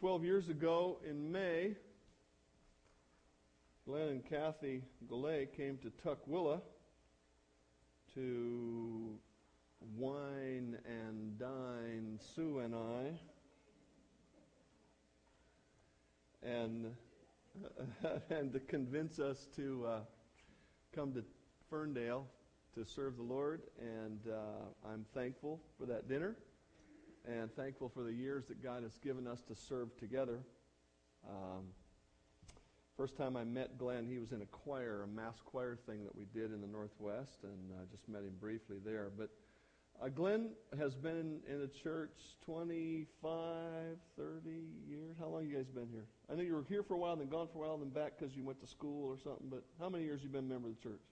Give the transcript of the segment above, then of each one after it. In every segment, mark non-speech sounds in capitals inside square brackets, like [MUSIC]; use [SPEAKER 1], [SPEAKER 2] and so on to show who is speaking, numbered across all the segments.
[SPEAKER 1] 12 years ago in May, Glenn and Kathy Goulet came to Tukwila to wine and dine Sue and I. And, [LAUGHS] and to convince us to uh, come to Ferndale to serve the Lord. And uh, I'm thankful for that dinner and thankful for the years that God has given us to serve together. Um, first time I met Glenn, he was in a choir, a mass choir thing that we did in the Northwest, and I just met him briefly there. But uh, Glenn has been in the church 25, 30 years. How long you guys been here? I know you were here for a while, then gone for a while, then back because you went to school or something. But how many years you been a member of the church?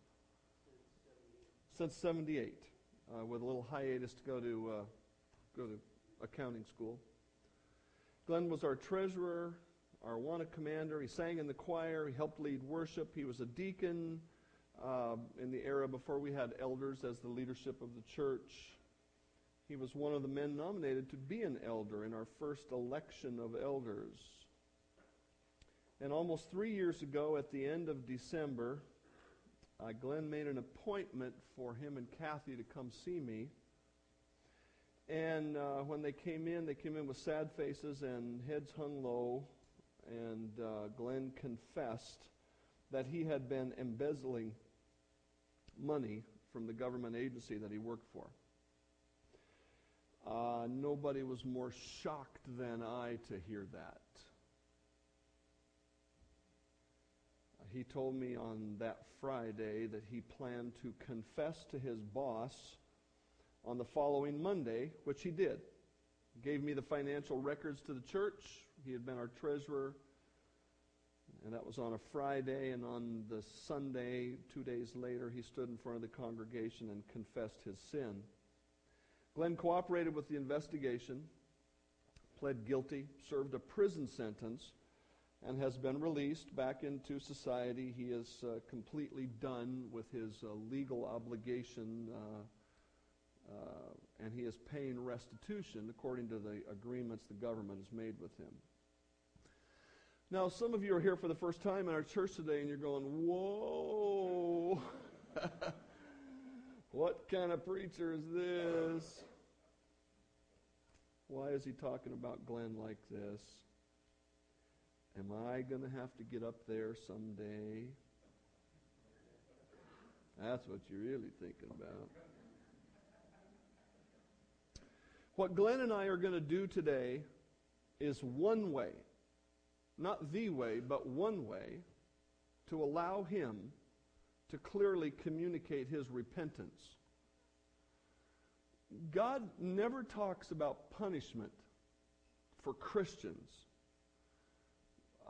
[SPEAKER 1] Since 78. Since 78, uh, with a little hiatus to go to uh, go to accounting school. Glenn was our treasurer, our Awana commander. He sang in the choir. He helped lead worship. He was a deacon uh, in the era before we had elders as the leadership of the church. He was one of the men nominated to be an elder in our first election of elders. And almost three years ago, at the end of December, uh, Glenn made an appointment for him and Kathy to come see me. And uh, when they came in, they came in with sad faces and heads hung low. And uh, Glenn confessed that he had been embezzling money from the government agency that he worked for. Uh, nobody was more shocked than I to hear that. He told me on that Friday that he planned to confess to his boss on the following Monday, which he did. He gave me the financial records to the church. He had been our treasurer. And that was on a Friday. And on the Sunday, two days later, he stood in front of the congregation and confessed his sin. Glenn cooperated with the investigation, pled guilty, served a prison sentence, and has been released back into society. He is uh, completely done with his uh, legal obligation. Uh, uh, and he is paying restitution according to the agreements the government has made with him. Now, some of you are here for the first time in our church today, and you're going, Whoa! [LAUGHS] what kind of preacher is this? Why is he talking about Glenn like this? Am I going to have to get up there someday? That's what you're really thinking about. What Glenn and I are going to do today is one way, not the way, but one way, to allow him to clearly communicate his repentance. God never talks about punishment for Christians.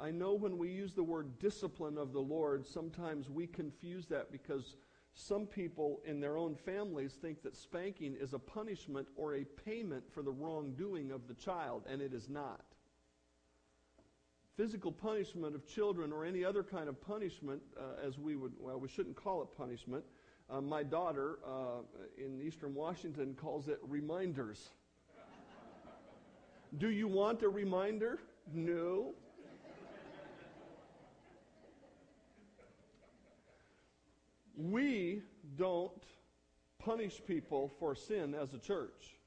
[SPEAKER 1] I know when we use the word discipline of the Lord, sometimes we confuse that because some people in their own families think that spanking is a punishment or a payment for the wrongdoing of the child, and it is not. Physical punishment of children or any other kind of punishment, uh, as we would, well, we shouldn't call it punishment. Uh, my daughter uh, in eastern Washington calls it reminders. [LAUGHS] Do you want a reminder? No. We don't punish people for sin as a church.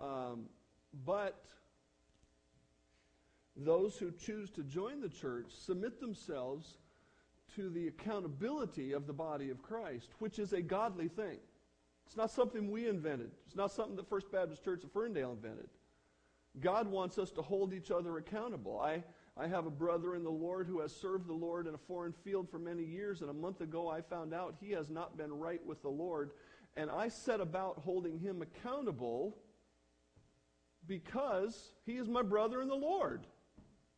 [SPEAKER 1] Um, but those who choose to join the church submit themselves to the accountability of the body of Christ, which is a godly thing. It's not something we invented. It's not something the First Baptist Church of Ferndale invented. God wants us to hold each other accountable. I, I have a brother in the Lord who has served the Lord in a foreign field for many years, and a month ago I found out he has not been right with the Lord. And I set about holding him accountable because he is my brother in the Lord.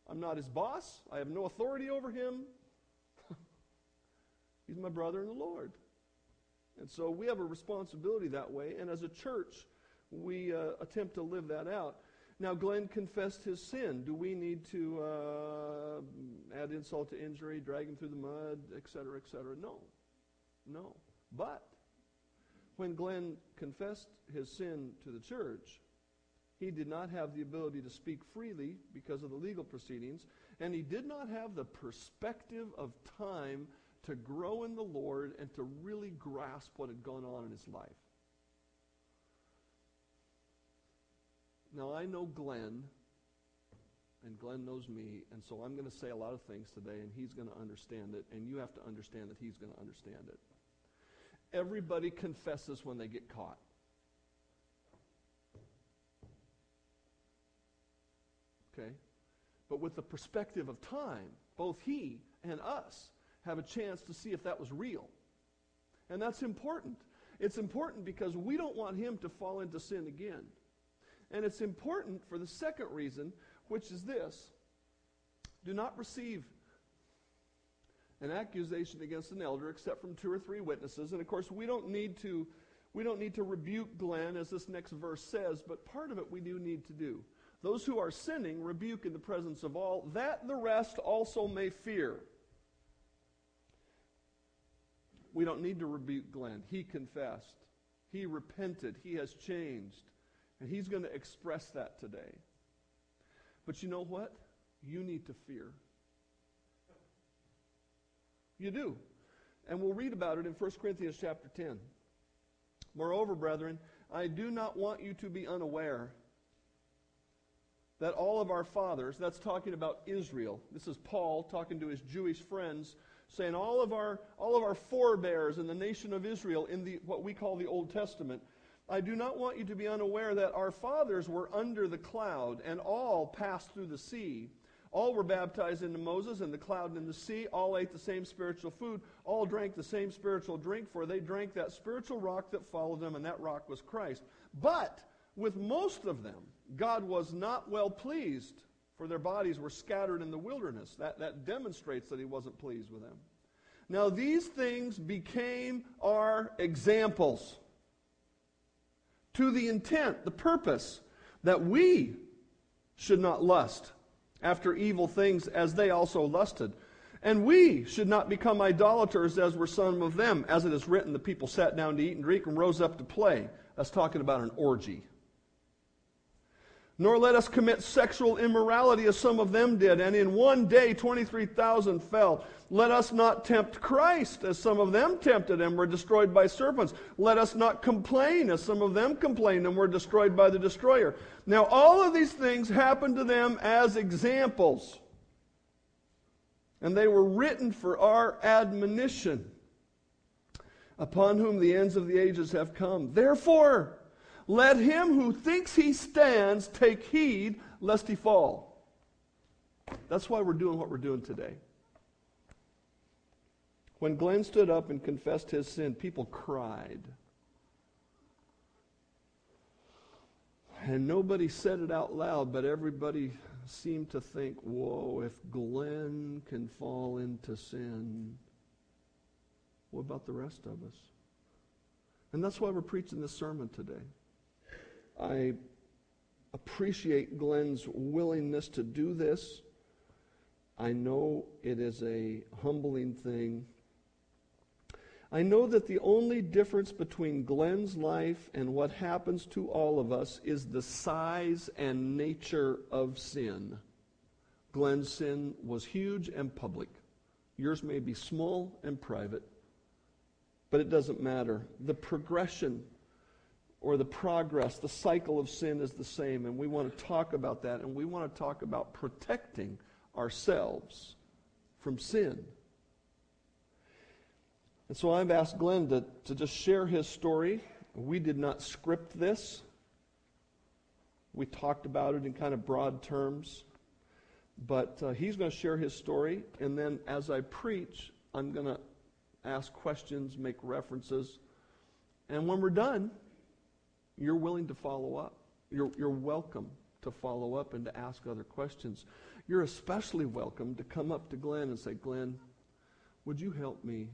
[SPEAKER 1] I'm not his boss, I have no authority over him. [LAUGHS] He's my brother in the Lord. And so we have a responsibility that way, and as a church, we uh, attempt to live that out. Now, Glenn confessed his sin. Do we need to uh, add insult to injury, drag him through the mud, et cetera, et cetera? No. No. But when Glenn confessed his sin to the church, He did not have the ability to speak freely because of the legal proceedings, and he did not have the perspective of time to grow in the Lord and to really grasp what had gone on in his life. Now, I know Glenn, and Glenn knows me, and so I'm going to say a lot of things today, and he's going to understand it, and you have to understand that he's going to understand it. Everybody confesses when they get caught. Okay? But with the perspective of time, both he and us have a chance to see if that was real. And that's important. It's important because we don't want him to fall into sin again. And it's important for the second reason, which is this do not receive an accusation against an elder except from two or three witnesses. And of course, we don't need to we don't need to rebuke Glenn as this next verse says, but part of it we do need to do. Those who are sinning rebuke in the presence of all, that the rest also may fear. We don't need to rebuke Glenn. He confessed. He repented. He has changed. And he's going to express that today. But you know what? You need to fear. You do. And we'll read about it in 1 Corinthians chapter 10. Moreover, brethren, I do not want you to be unaware that all of our fathers, that's talking about Israel. This is Paul talking to his Jewish friends, saying all of our all of our forebears in the nation of Israel in the what we call the Old Testament. I do not want you to be unaware that our fathers were under the cloud and all passed through the sea. All were baptized into Moses and the cloud and in the sea. All ate the same spiritual food. All drank the same spiritual drink, for they drank that spiritual rock that followed them, and that rock was Christ. But with most of them, God was not well pleased, for their bodies were scattered in the wilderness. That, that demonstrates that he wasn't pleased with them. Now, these things became our examples to the intent, the purpose, that we should not lust after evil things as they also lusted. And we should not become idolaters as were some of them. As it is written, the people sat down to eat and drink and rose up to play. That's talking about an orgy. Nor let us commit sexual immorality as some of them did, and in one day 23,000 fell. Let us not tempt Christ as some of them tempted and were destroyed by serpents. Let us not complain as some of them complained and were destroyed by the destroyer. Now, all of these things happened to them as examples, and they were written for our admonition, upon whom the ends of the ages have come. Therefore, let him who thinks he stands take heed lest he fall. That's why we're doing what we're doing today. When Glenn stood up and confessed his sin, people cried. And nobody said it out loud, but everybody seemed to think, whoa, if Glenn can fall into sin, what about the rest of us? And that's why we're preaching this sermon today. I appreciate Glenn's willingness to do this. I know it is a humbling thing. I know that the only difference between Glenn's life and what happens to all of us is the size and nature of sin. Glenn's sin was huge and public. Yours may be small and private, but it doesn't matter. The progression or the progress, the cycle of sin is the same. And we want to talk about that. And we want to talk about protecting ourselves from sin. And so I've asked Glenn to, to just share his story. We did not script this, we talked about it in kind of broad terms. But uh, he's going to share his story. And then as I preach, I'm going to ask questions, make references. And when we're done, you're willing to follow up. You're, you're welcome to follow up and to ask other questions. You're especially welcome to come up to Glenn and say, Glenn, would you help me?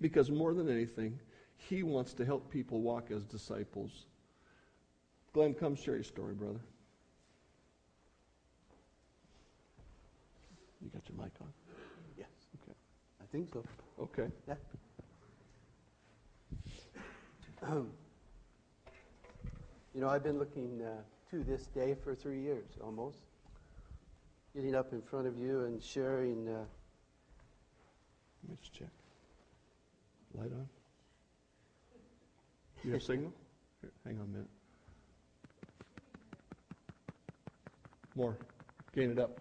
[SPEAKER 1] Because more than anything, he wants to help people walk as disciples. Glenn, come share your story, brother. You got your mic on?
[SPEAKER 2] Yes,
[SPEAKER 1] Okay.
[SPEAKER 2] I think so.
[SPEAKER 1] Okay.
[SPEAKER 2] Yeah. [CLEARS THROAT] You know, I've been looking uh, to this day for three years almost. Getting up in front of you and sharing. Uh,
[SPEAKER 1] Let me just check. Light on? You have signal? Here, hang on a minute. More. Gain it up.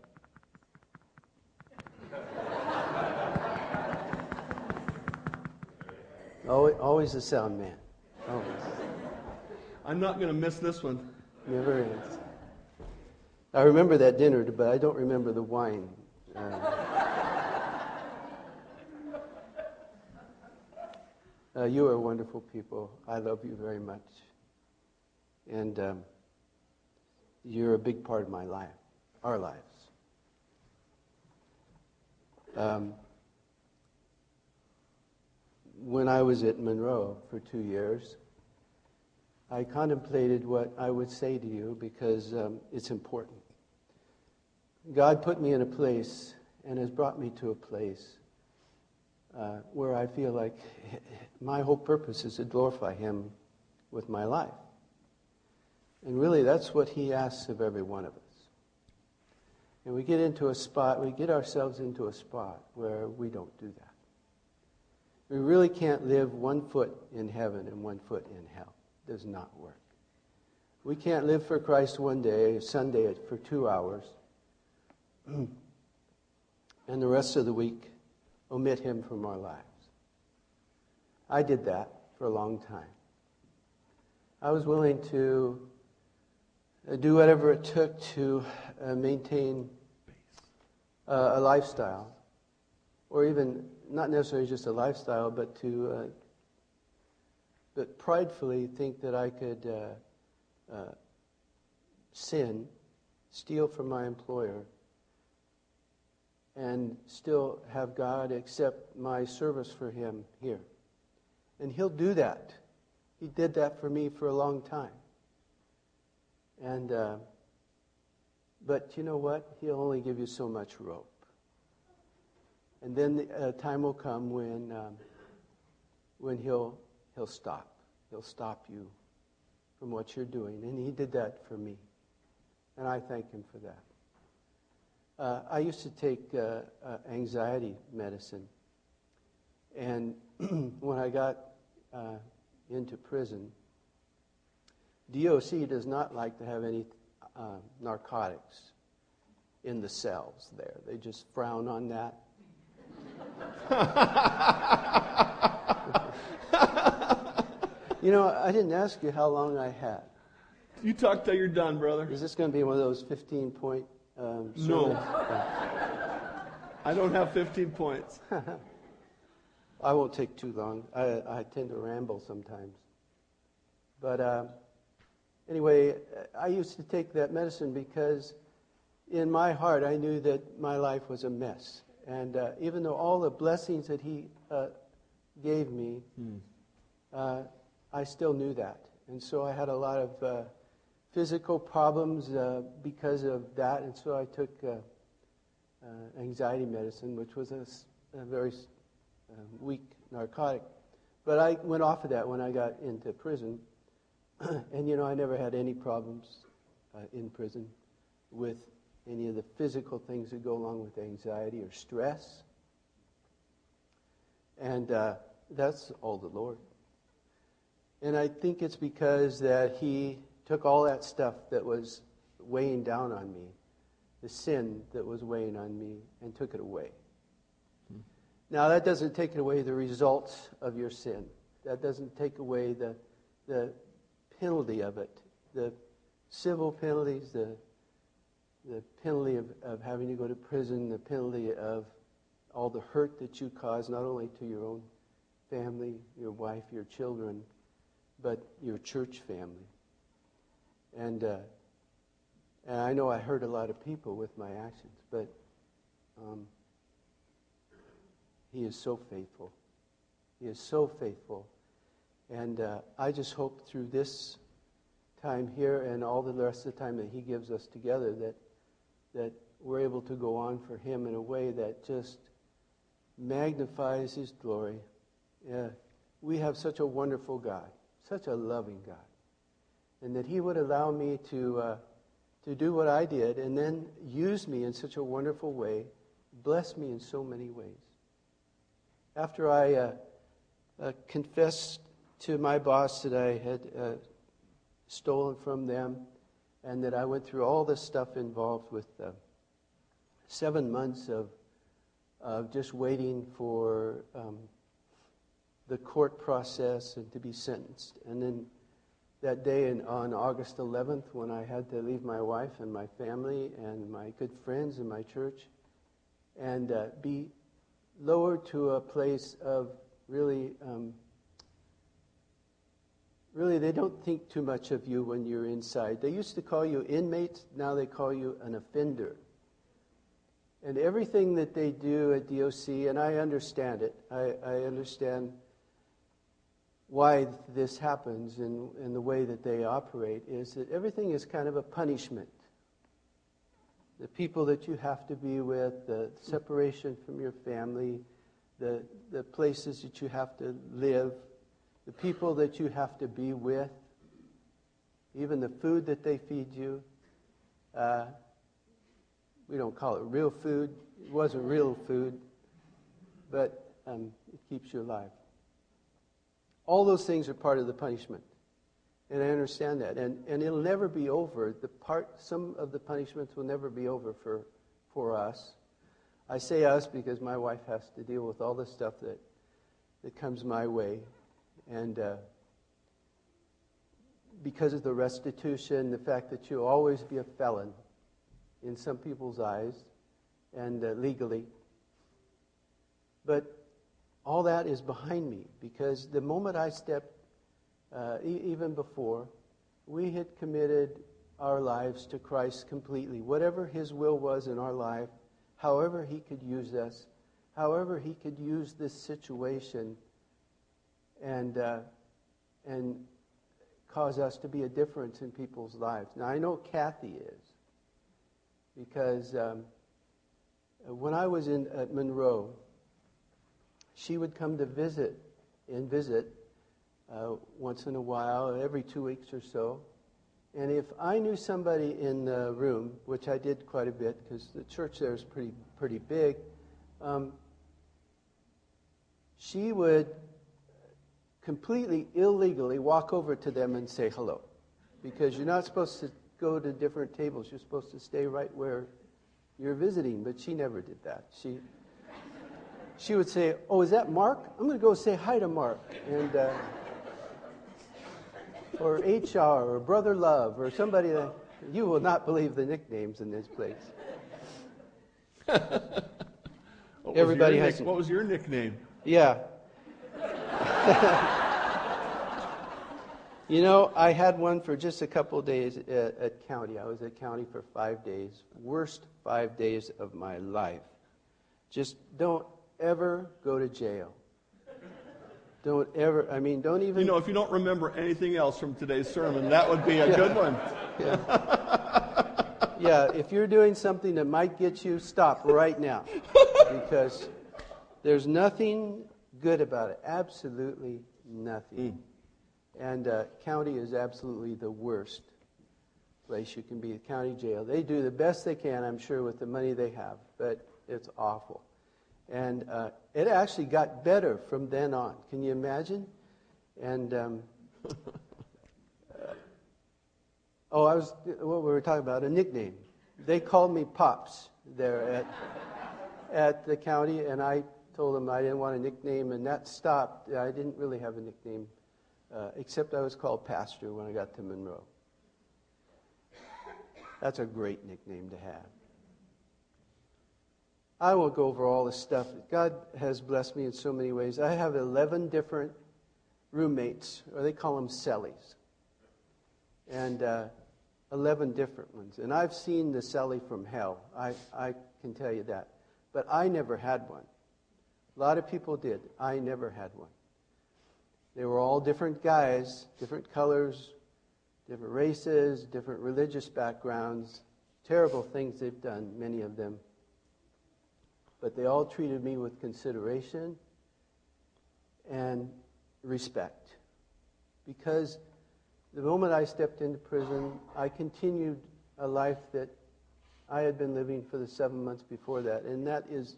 [SPEAKER 2] always, always the sound man. Always.
[SPEAKER 1] I'm not going to miss this one.
[SPEAKER 2] Never ends. I remember that dinner, but I don't remember the wine. Uh, uh, you are wonderful people. I love you very much. And um, you're a big part of my life, our lives. Um, when I was at Monroe for two years, I contemplated what I would say to you because um, it's important. God put me in a place and has brought me to a place uh, where I feel like [LAUGHS] my whole purpose is to glorify Him with my life. And really, that's what He asks of every one of us. And we get into a spot, we get ourselves into a spot where we don't do that. We really can't live one foot in heaven and one foot in hell. It does not work. We can't live for Christ one day, Sunday for two hours, [CLEARS THROAT] and the rest of the week omit Him from our lives. I did that for a long time. I was willing to uh, do whatever it took to uh, maintain uh, a lifestyle, or even not necessarily just a lifestyle, but to uh, but pridefully think that I could uh, uh, sin, steal from my employer, and still have God accept my service for Him here. And He'll do that. He did that for me for a long time. And uh, but you know what? He'll only give you so much rope. And then a uh, time will come when, um, when he'll, he'll stop. He'll stop you from what you're doing. And he did that for me. And I thank him for that. Uh, I used to take uh, uh, anxiety medicine. And [CLEARS THROAT] when I got uh, into prison, DOC does not like to have any uh, narcotics in the cells there. They just frown on that. You know, I didn't ask you how long I had.
[SPEAKER 1] You talk till you're done, brother.
[SPEAKER 2] Is this going to be one of those 15 point
[SPEAKER 1] um, No. I don't have 15 points. [LAUGHS]
[SPEAKER 2] I won't take too long. I, I tend to ramble sometimes. But uh, anyway, I used to take that medicine because in my heart I knew that my life was a mess. And uh, even though all the blessings that He uh, gave me, mm. uh, I still knew that. And so I had a lot of uh, physical problems uh, because of that. And so I took uh, anxiety medicine, which was a, a very weak narcotic. But I went off of that when I got into prison. [CLEARS THROAT] and, you know, I never had any problems in prison with any of the physical things that go along with anxiety or stress. And uh, that's all the Lord. And I think it's because that He took all that stuff that was weighing down on me, the sin that was weighing on me, and took it away. Hmm. Now, that doesn't take away the results of your sin. That doesn't take away the, the penalty of it, the civil penalties, the the penalty of, of having to go to prison, the penalty of all the hurt that you cause, not only to your own family, your wife, your children, but your church family. And, uh, and I know I hurt a lot of people with my actions, but um, He is so faithful. He is so faithful. And uh, I just hope through this time here and all the rest of the time that He gives us together that that we're able to go on for Him in a way that just magnifies His glory. Yeah. We have such a wonderful God, such a loving God. and that He would allow me to, uh, to do what I did and then use me in such a wonderful way, bless me in so many ways. After I uh, uh, confessed to my boss that I had uh, stolen from them and that I went through all the stuff involved with seven months of, of just waiting for um, the court process and to be sentenced. And then that day in, on August 11th, when I had to leave my wife and my family and my good friends in my church and uh, be lowered to a place of really, um, really, they don't think too much of you when you're inside. They used to call you inmates, now they call you an offender. And everything that they do at DOC, and I understand it, I, I understand why this happens in, in the way that they operate, is that everything is kind of a punishment. The people that you have to be with, the separation from your family, the, the places that you have to live, the people that you have to be with, even the food that they feed you. Uh, we don't call it real food. It wasn't real food, but um, it keeps you alive. All those things are part of the punishment. And I understand that. And, and it'll never be over. The part, some of the punishments will never be over for, for us. I say us because my wife has to deal with all the stuff that, that comes my way. And uh, because of the restitution, the fact that you'll always be a felon in some people's eyes and uh, legally. But all that is behind me because the moment I stepped, uh, e- even before, we had committed our lives to Christ completely. Whatever His will was in our life, however He could use us, however He could use this situation and, uh, and cause us to be a difference in people's lives. Now, I know Kathy is because um, when I was in, at Monroe, she would come to visit and visit uh, once in a while, every two weeks or so. And if I knew somebody in the room, which I did quite a bit because the church there is pretty, pretty big, um, she would completely illegally walk over to them and say hello. Because you're not supposed to go to different tables, you're supposed to stay right where you're visiting. But she never did that. She, she would say, Oh, is that Mark? I'm going to go say hi to Mark. And, uh, or HR, or Brother Love, or somebody that you will not believe the nicknames in this place. [LAUGHS] Everybody has.
[SPEAKER 1] Nick- what was your nickname?
[SPEAKER 2] Yeah. [LAUGHS] you know, I had one for just a couple days at, at county. I was at county for five days. Worst five days of my life. Just don't ever go to jail. Don't ever, I mean, don't even.
[SPEAKER 1] You know, if you don't remember anything else from today's sermon, that would be a
[SPEAKER 2] Yeah.
[SPEAKER 1] good one.
[SPEAKER 2] Yeah. yeah, if you're doing something that might get you, stop right now. [LAUGHS] Because there's nothing good about it. Absolutely nothing. And uh, county is absolutely the worst place you can be. County jail. They do the best they can, I'm sure, with the money they have, but it's awful. And uh, it actually got better from then on. Can you imagine? And um, uh, [LAUGHS] oh, I was what we were talking about a nickname. They called me Pops there at at the county, and I told them I didn't want a nickname, and that stopped. I didn't really have a nickname, uh, except I was called Pastor when I got to Monroe. That's a great nickname to have. I won't go over all the stuff. God has blessed me in so many ways. I have 11 different roommates, or they call them cellies, and uh, 11 different ones. And I've seen the cellie from hell. I, I can tell you that. But I never had one. A lot of people did. I never had one. They were all different guys, different colors, different races, different religious backgrounds. Terrible things they've done, many of them but they all treated me with consideration and respect. Because the moment I stepped into prison, I continued a life that I had been living for the seven months before that, and that is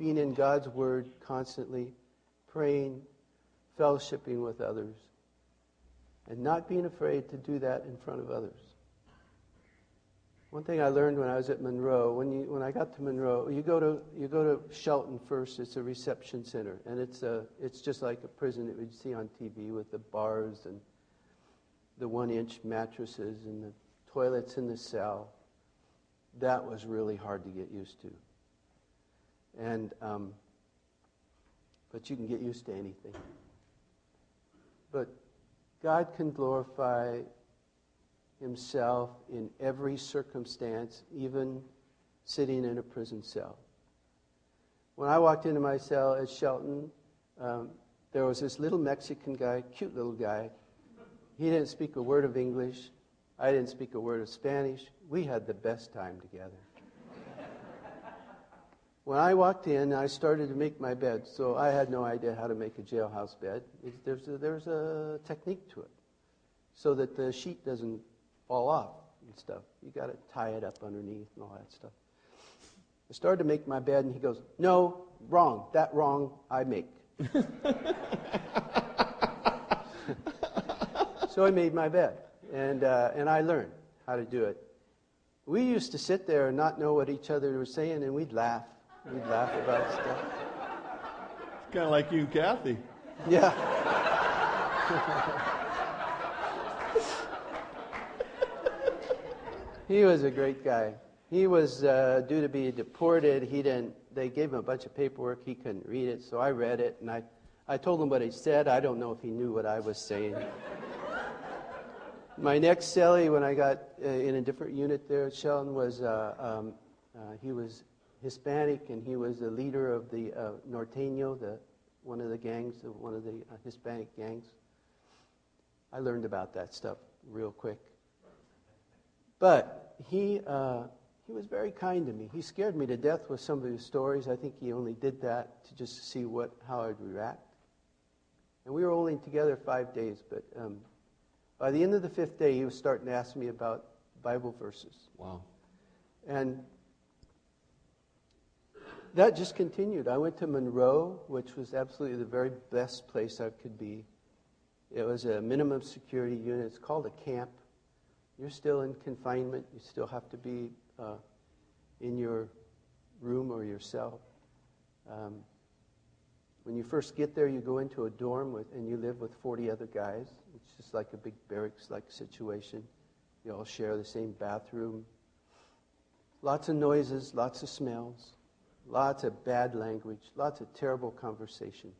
[SPEAKER 2] being in God's Word constantly, praying, fellowshipping with others, and not being afraid to do that in front of others. One thing I learned when I was at Monroe, when, you, when I got to Monroe, you go to, you go to Shelton first, it's a reception center, and it's, a, it's just like a prison that you'd see on TV with the bars and the one inch mattresses and the toilets in the cell. That was really hard to get used to. And, um, but you can get used to anything. But God can glorify himself in every circumstance, even sitting in a prison cell. When I walked into my cell at Shelton, um, there was this little Mexican guy, cute little guy. He didn't speak a word of English. I didn't speak a word of Spanish. We had the best time together. When I walked in, I started to make my bed, so I had no idea how to make a jailhouse bed. there's, a, there's a technique to it so that the sheet doesn't fall off and stuff. You got to tie it up underneath and all that stuff. I started to make my bed, and he goes, No, wrong. That wrong, I make. [LAUGHS] so I made my bed, and, uh, and I learned how to do it. We used to sit there and not know what each other was saying, and we'd laugh. We'd laugh about stuff.
[SPEAKER 1] It's kind of like you and Kathy.
[SPEAKER 2] Yeah. He was a great guy. He was uh, due to be deported. He didn't. They gave him a bunch of paperwork. He couldn't read it, so I read it, and I, I told him what he said. I don't know if he knew what I was saying. My next cellie, when I got uh, in a different unit there at Shelton, was uh, um, uh, he was Hispanic, and he was the leader of the uh, Norteño, the one of the gangs, one of the uh, Hispanic gangs. I learned about that stuff real quick. But he, uh, he was very kind to me. He scared me to death with some of his stories. I think he only did that to just see what, how I'd react. And we were only together five days, but um, by the end of the fifth day, he was starting to ask me about Bible verses.
[SPEAKER 1] Wow.
[SPEAKER 2] And that just continued. I went to Monroe, which was absolutely the very best place I could be. It was a minimum security unit. It's called a camp. You're still in confinement. You still have to be uh, in your room or your cell. Um, when you first get there, you go into a dorm with, and you live with 40 other guys. It's just like a big barracks like situation. You all share the same bathroom. Lots of noises, lots of smells, lots of bad language, lots of terrible conversation.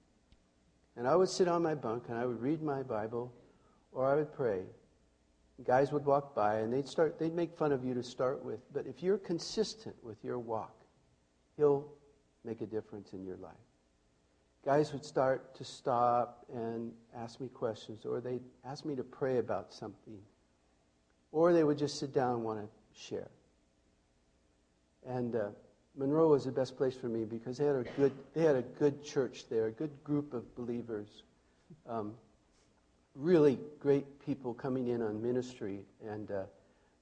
[SPEAKER 2] And I would sit on my bunk and I would read my Bible or I would pray. Guys would walk by and they'd start they'd make fun of you to start with but if you're consistent with your walk he'll make a difference in your life. Guys would start to stop and ask me questions or they'd ask me to pray about something or they would just sit down and want to share. And uh, monroe was the best place for me because they had a good they had a good church there a good group of believers um, really great people coming in on ministry. And uh,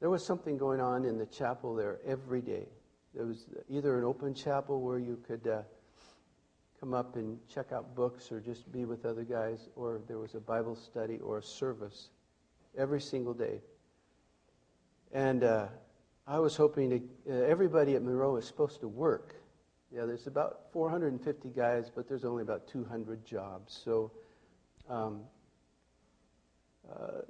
[SPEAKER 2] there was something going on in the chapel there every day. There was either an open chapel where you could uh, come up and check out books or just be with other guys, or there was a Bible study or a service every single day. And uh, I was hoping to, uh, everybody at Monroe is supposed to work. Yeah, there's about 450 guys, but there's only about 200 jobs. So um, uh,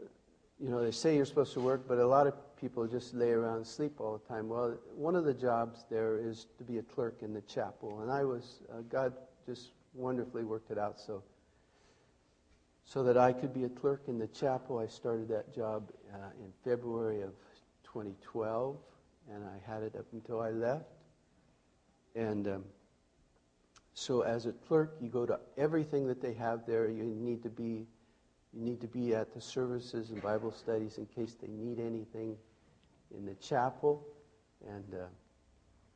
[SPEAKER 2] you know, they say you're supposed to work, but a lot of people just lay around sleep all the time. Well, one of the jobs there is to be a clerk in the chapel, and I was uh, God just wonderfully worked it out so so that I could be a clerk in the chapel. I started that job uh, in February of 2012, and I had it up until I left. And um, so, as a clerk, you go to everything that they have there. You need to be you need to be at the services and Bible studies in case they need anything in the chapel. And uh,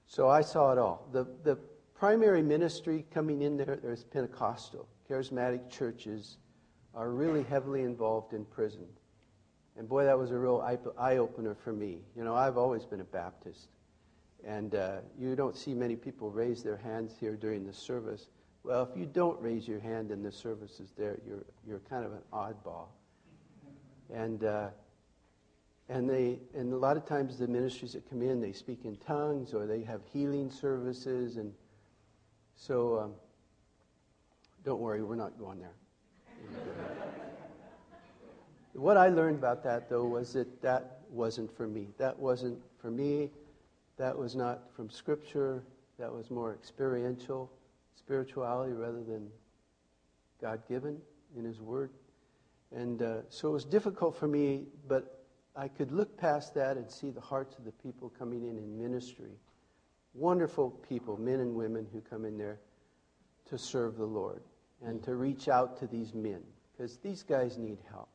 [SPEAKER 2] so I saw it all. The, the primary ministry coming in there, there's Pentecostal. Charismatic churches are really heavily involved in prison. And boy, that was a real eye opener for me. You know, I've always been a Baptist. And uh, you don't see many people raise their hands here during the service. Well, if you don't raise your hand in the services there, you're, you're kind of an oddball. And, uh, and, they, and a lot of times the ministries that come in, they speak in tongues or they have healing services. And so um, don't worry, we're not going there. What I learned about that, though, was that that wasn't for me. That wasn't for me. That was not from Scripture. That was more experiential, spirituality rather than God given in His Word. And uh, so it was difficult for me, but I could look past that and see the hearts of the people coming in in ministry. Wonderful people, men and women who come in there to serve the Lord and to reach out to these men because these guys need help.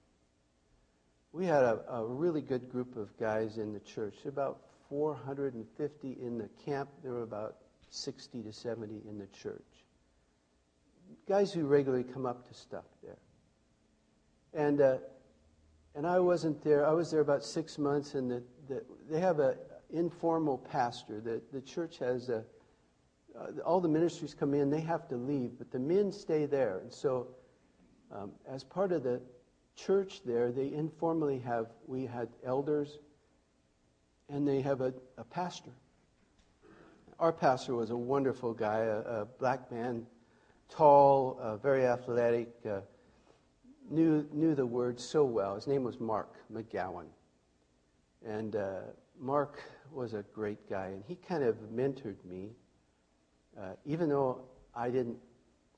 [SPEAKER 2] We had a, a, really good group of guys in the church, about 450 in the camp. There were about 60 to 70 in the church. Guys who regularly come up to stuff there. And, uh, and I wasn't there. I was there about six months, and the, the, they have an informal pastor. The, the church has a, uh, all the ministries come in, they have to leave, but the men stay there. And so, um, as part of the church there, they informally have, we had elders and they have a, a pastor. Our pastor was a wonderful guy, a, a black man, tall, uh, very athletic, uh, knew, knew the word so well. His name was Mark McGowan. And uh, Mark was a great guy, and he kind of mentored me. Uh, even though I didn't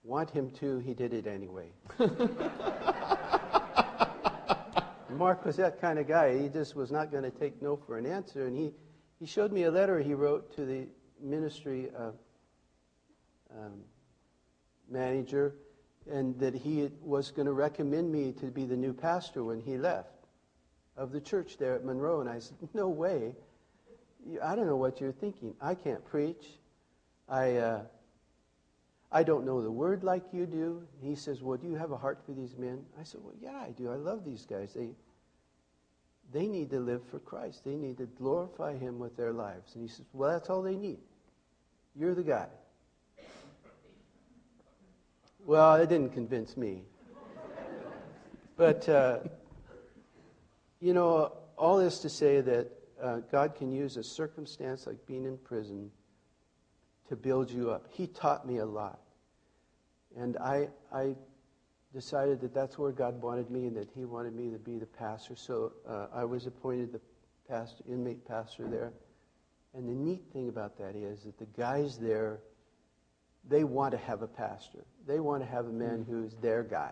[SPEAKER 2] want him to, he did it anyway. [LAUGHS] Mark was that kind of guy. He just was not going to take no for an answer. And he, he showed me a letter he wrote to the ministry uh, um, manager, and that he was going to recommend me to be the new pastor when he left of the church there at Monroe. And I said, No way. I don't know what you're thinking. I can't preach. I, uh, I don't know the word like you do. He says, Well, do you have a heart for these men? I said, Well, yeah, I do. I love these guys. They, they need to live for Christ. They need to glorify Him with their lives. And he says, Well, that's all they need. You're the guy. Well, it didn't convince me. But, uh, you know, all this to say that uh, God can use a circumstance like being in prison to build you up. He taught me a lot. And I, I decided that that's where God wanted me and that He wanted me to be the pastor. So uh, I was appointed the pastor, inmate pastor there. And the neat thing about that is that the guys there, they want to have a pastor. They want to have a man mm. who's their guy.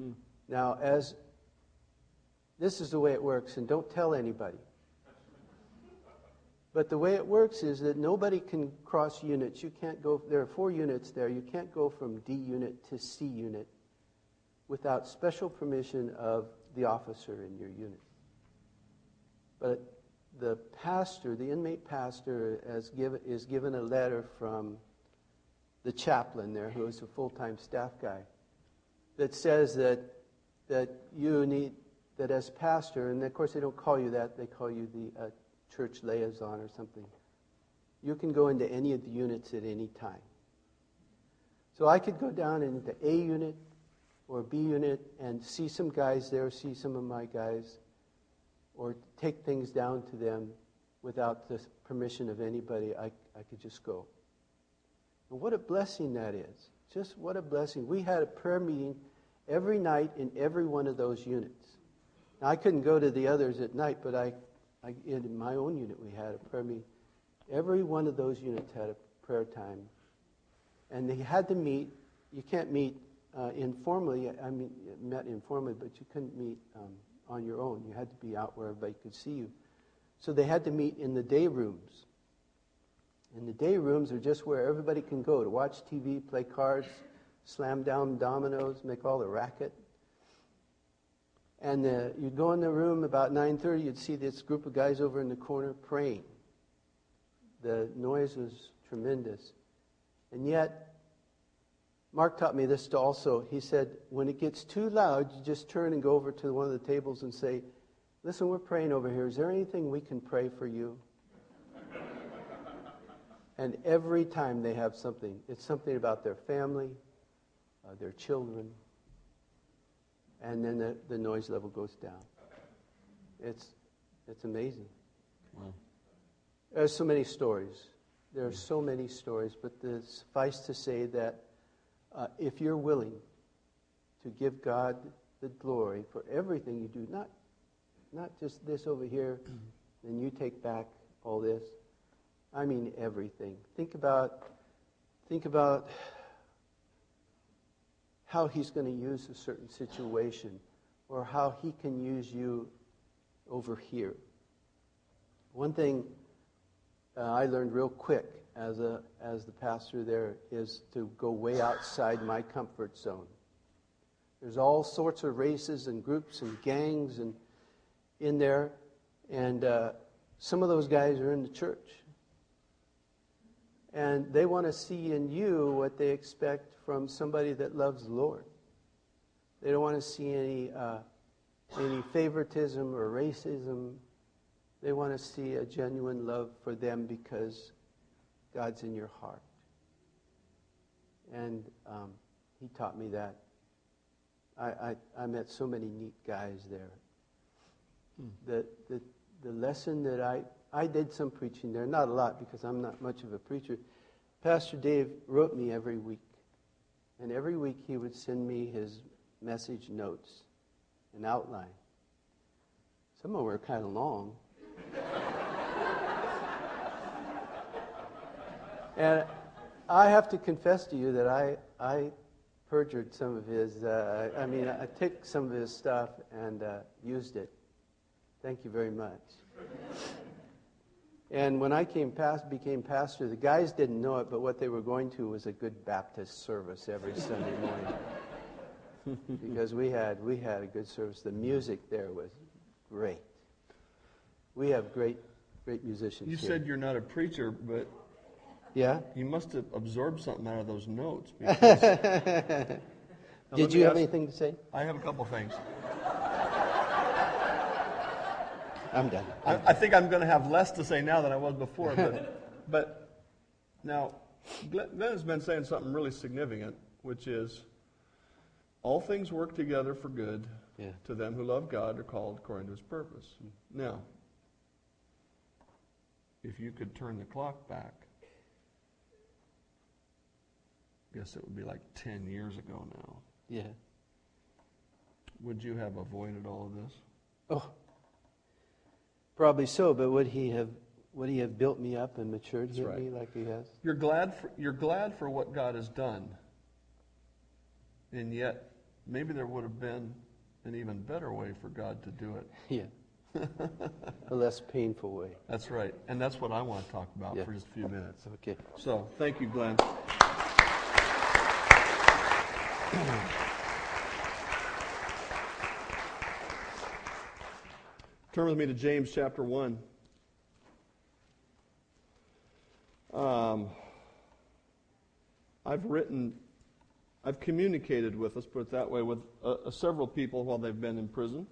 [SPEAKER 2] Mm. Now, as this is the way it works, and don't tell anybody. But the way it works is that nobody can cross units. You can't go, there are four units there. You can't go from D unit to C unit without special permission of the officer in your unit. But the pastor, the inmate pastor, give, is given a letter from the chaplain there, who is a full time staff guy, that says that, that you need, that as pastor, and of course they don't call you that, they call you the uh, church liaison or something. You can go into any of the units at any time. So I could go down into A unit or B unit and see some guys there, see some of my guys, or take things down to them without the permission of anybody. I, I could just go. And what a blessing that is. Just what a blessing. We had a prayer meeting every night in every one of those units. Now, I couldn't go to the others at night, but I I, in my own unit, we had a prayer meeting. Every one of those units had a prayer time. And they had to meet. You can't meet uh, informally. I mean, met informally, but you couldn't meet um, on your own. You had to be out where everybody could see you. So they had to meet in the day rooms. And the day rooms are just where everybody can go to watch TV, play cards, slam down dominoes, make all the racket. And uh, you'd go in the room about 9.30, you'd see this group of guys over in the corner praying. The noise was tremendous. And yet, Mark taught me this also. He said, when it gets too loud, you just turn and go over to one of the tables and say, Listen, we're praying over here. Is there anything we can pray for you? [LAUGHS] and every time they have something, it's something about their family, uh, their children, and then the, the noise level goes down. It's, it's amazing.
[SPEAKER 1] Wow.
[SPEAKER 2] There's so many stories. There are so many stories, but suffice to say that uh, if you're willing to give God the glory for everything you do, not, not just this over here, [CLEARS THROAT] then you take back all this. I mean everything. Think about, think about how He's going to use a certain situation, or how He can use you over here. One thing uh, I learned real quick as, a, as the pastor there is to go way outside my comfort zone. There's all sorts of races and groups and gangs and in there, and uh, some of those guys are in the church. And they want to see in you what they expect from somebody that loves the Lord. They don't want to see any, uh, any favoritism or racism. They want to see a genuine love for them because God's in your heart. And um, he taught me that. I, I, I, met so many neat guys there. Hmm. The, the, the lesson that I, I did some preaching there, not a lot because I'm not much of a preacher. Pastor Dave wrote me every week. And every week he would send me his message notes, an outline. Some of them were kind of long. [LAUGHS] And I have to confess to you that I, I perjured some of his, uh, I mean, I took some of his stuff and uh, used it. Thank you very much. And when I came past, became pastor, the guys didn't know it, but what they were going to was a good Baptist service every Sunday morning. [LAUGHS] because we had, we had a good service. The music there was great. We have great, great musicians.
[SPEAKER 1] You
[SPEAKER 2] here.
[SPEAKER 1] said you're not a preacher, but
[SPEAKER 2] yeah?
[SPEAKER 1] You must have absorbed something out of those notes. [LAUGHS]
[SPEAKER 2] Did you have anything to say?
[SPEAKER 1] I have a couple things.
[SPEAKER 2] I'm done.
[SPEAKER 1] I, I think I'm going to have less to say now than I was before. But, [LAUGHS] but now, Glenn, has been saying something really significant, which is all things work together for good
[SPEAKER 2] yeah.
[SPEAKER 1] to them who love God are called according to his purpose. Mm-hmm. Now, if you could turn the clock back I guess it would be like 10 years ago now.
[SPEAKER 2] Yeah.
[SPEAKER 1] Would you have avoided all of this?
[SPEAKER 2] Oh, probably so. But would he have would he have built me up and matured right. me like he has?
[SPEAKER 1] You're glad for you're glad for what God has done, and yet maybe there would have been an even better way for God to do it. [LAUGHS]
[SPEAKER 2] Yeah. [LAUGHS] a less painful way.
[SPEAKER 1] That's right, and that's what I want to talk about yeah. for just a few minutes.
[SPEAKER 2] Okay.
[SPEAKER 1] So, thank you, Glenn. [CLEARS THROAT] Turn with me to James chapter 1. Um, I've written, I've communicated with, let's put it that way, with uh, uh, several people while they've been in prison.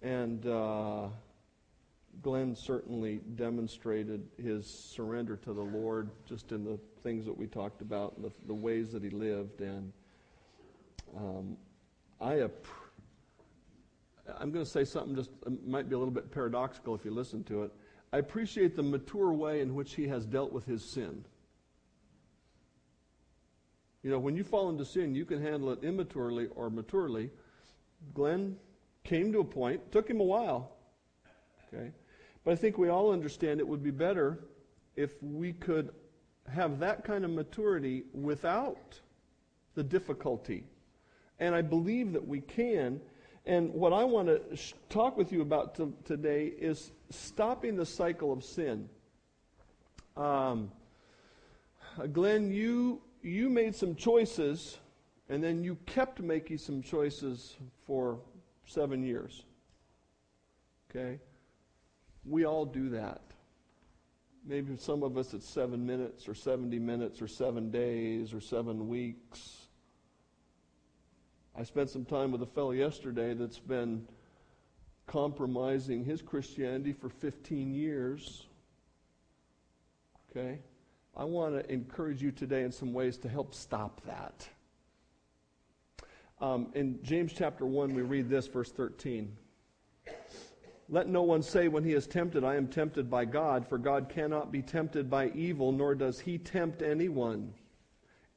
[SPEAKER 1] And uh, Glenn certainly demonstrated his surrender to the Lord just in the things that we talked about, the, the ways that he lived. And um, I ap- I'm going to say something just um, might be a little bit paradoxical if you listen to it. I appreciate the mature way in which he has dealt with his sin. You know, when you fall into sin, you can handle it immaturely or maturely. Glenn came to a point, took him a while. Okay? But I think we all understand it would be better if we could have that kind of maturity without the difficulty. And I believe that we can. And what I want to sh- talk with you about t- today is stopping the cycle of sin. Um, Glenn, you, you made some choices, and then you kept making some choices for seven years. Okay? We all do that. Maybe some of us it's seven minutes or 70 minutes or seven days or seven weeks. I spent some time with a fellow yesterday that's been compromising his Christianity for 15 years. Okay? I want to encourage you today in some ways to help stop that. Um, in James chapter 1, we read this, verse 13. Let no one say when he is tempted, I am tempted by God, for God cannot be tempted by evil, nor does he tempt anyone.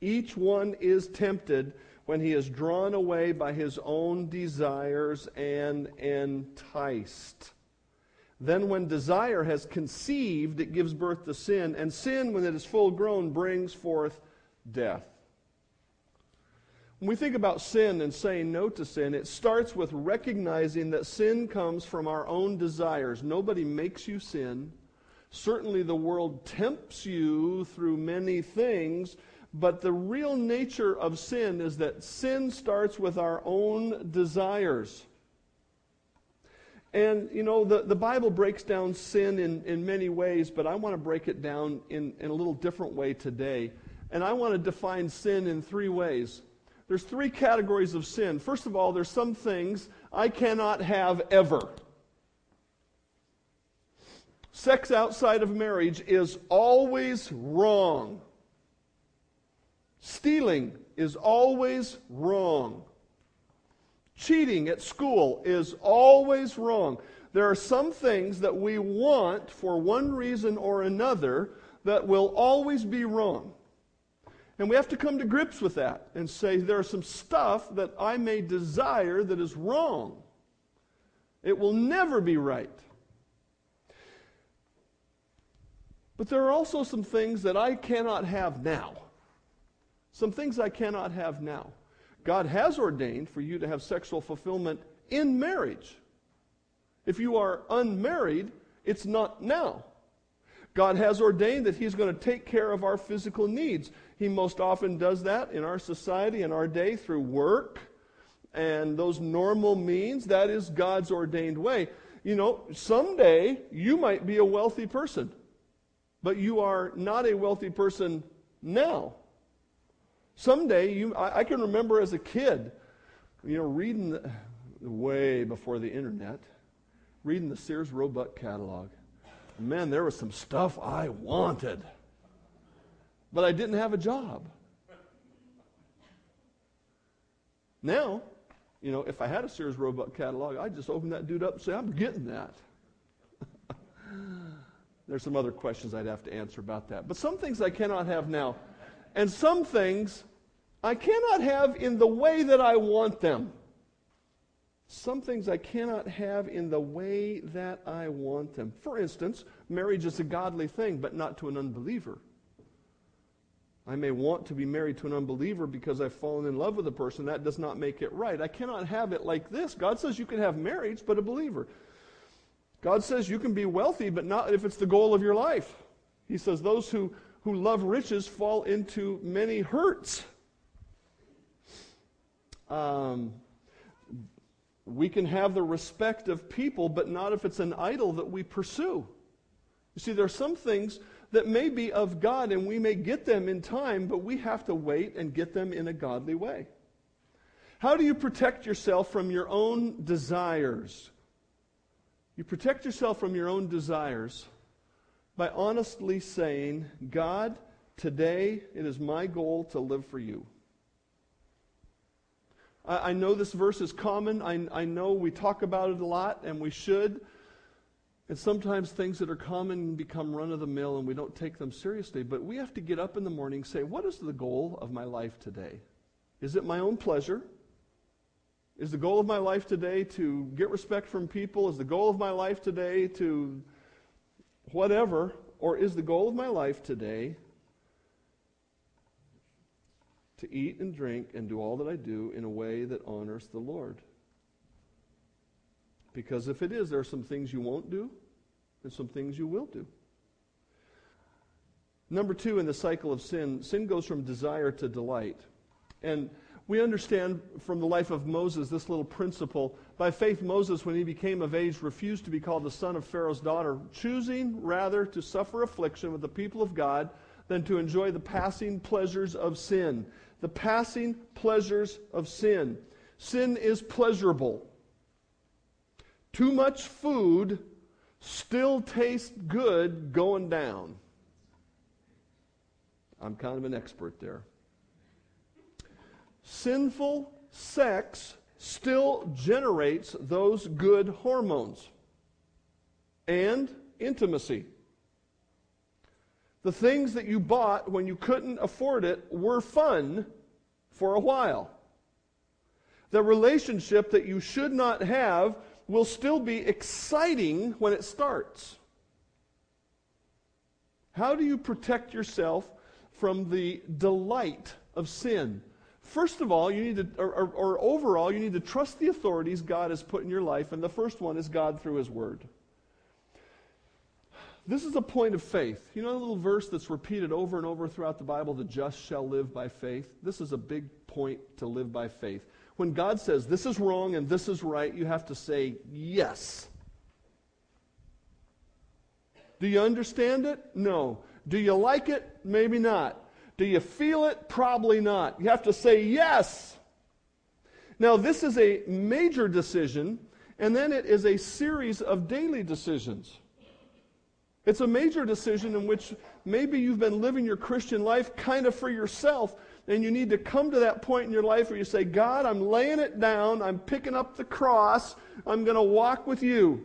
[SPEAKER 1] Each one is tempted when he is drawn away by his own desires and enticed. Then, when desire has conceived, it gives birth to sin, and sin, when it is full grown, brings forth death. When we think about sin and saying no to sin, it starts with recognizing that sin comes from our own desires. Nobody makes you sin. Certainly, the world tempts you through many things, but the real nature of sin is that sin starts with our own desires. And, you know, the, the Bible breaks down sin in, in many ways, but I want to break it down in, in a little different way today. And I want to define sin in three ways. There's three categories of sin. First of all, there's some things I cannot have ever. Sex outside of marriage is always wrong. Stealing is always wrong. Cheating at school is always wrong. There are some things that we want for one reason or another that will always be wrong. And we have to come to grips with that and say there's some stuff that I may desire that is wrong. It will never be right. But there are also some things that I cannot have now. Some things I cannot have now. God has ordained for you to have sexual fulfillment in marriage. If you are unmarried, it's not now. God has ordained that He's going to take care of our physical needs. He most often does that in our society, in our day, through work and those normal means. That is God's ordained way. You know, someday you might be a wealthy person, but you are not a wealthy person now. Someday, you, I, I can remember as a kid, you know, reading the, way before the internet, reading the Sears Roebuck catalog. Man, there was some stuff I wanted, but I didn't have a job. Now, you know, if I had a Sears Roebuck catalog, I'd just open that dude up and say, I'm getting that. [LAUGHS] There's some other questions I'd have to answer about that. But some things I cannot have now. And some things I cannot have in the way that I want them. Some things I cannot have in the way that I want them. For instance, marriage is a godly thing, but not to an unbeliever. I may want to be married to an unbeliever because I've fallen in love with a person. That does not make it right. I cannot have it like this. God says you can have marriage, but a believer. God says you can be wealthy, but not if it's the goal of your life. He says those who, who love riches fall into many hurts. Um, we can have the respect of people, but not if it's an idol that we pursue. You see, there are some things that may be of God and we may get them in time, but we have to wait and get them in a godly way. How do you protect yourself from your own desires? You protect yourself from your own desires by honestly saying, God, today it is my goal to live for you. I, I know this verse is common. I, I know we talk about it a lot, and we should. And sometimes things that are common become run of the mill and we don't take them seriously. But we have to get up in the morning and say, What is the goal of my life today? Is it my own pleasure? Is the goal of my life today to get respect from people? Is the goal of my life today to whatever? Or is the goal of my life today to eat and drink and do all that I do in a way that honors the Lord? Because if it is, there are some things you won't do and some things you will do. Number two, in the cycle of sin, sin goes from desire to delight. And We understand from the life of Moses this little principle. By faith, Moses, when he became of age, refused to be called the son of Pharaoh's daughter, choosing rather to suffer affliction with the people of God than to enjoy the passing pleasures of sin. The passing pleasures of sin. Sin is pleasurable. Too much food still tastes good going down. I'm kind of an expert there. Sinful sex still generates those good hormones and intimacy. The things that you bought when you couldn't afford it were fun for a while. The relationship that you should not have will still be exciting when it starts. How do you protect yourself from the delight of sin? First of all, you need to, or, or, or, overall, you need to trust the authorities God has put in your life, and the first one is God through His Word. This is a point of faith. You know the little verse that's repeated over and over throughout the Bible, the just shall live by faith? This is a big point to live by faith. When God says this is wrong and this is right, you have to say yes. Do you understand it? No. Do you like it? Maybe not. Do you feel it? Probably not. You have to say yes. Now, this is a major decision, and then it is a series of daily decisions. It's a major decision in which maybe you've been living your Christian life kind of for yourself, and you need to come to that point in your life where you say, God, I'm laying it down, I'm picking up the cross, I'm going to walk with you.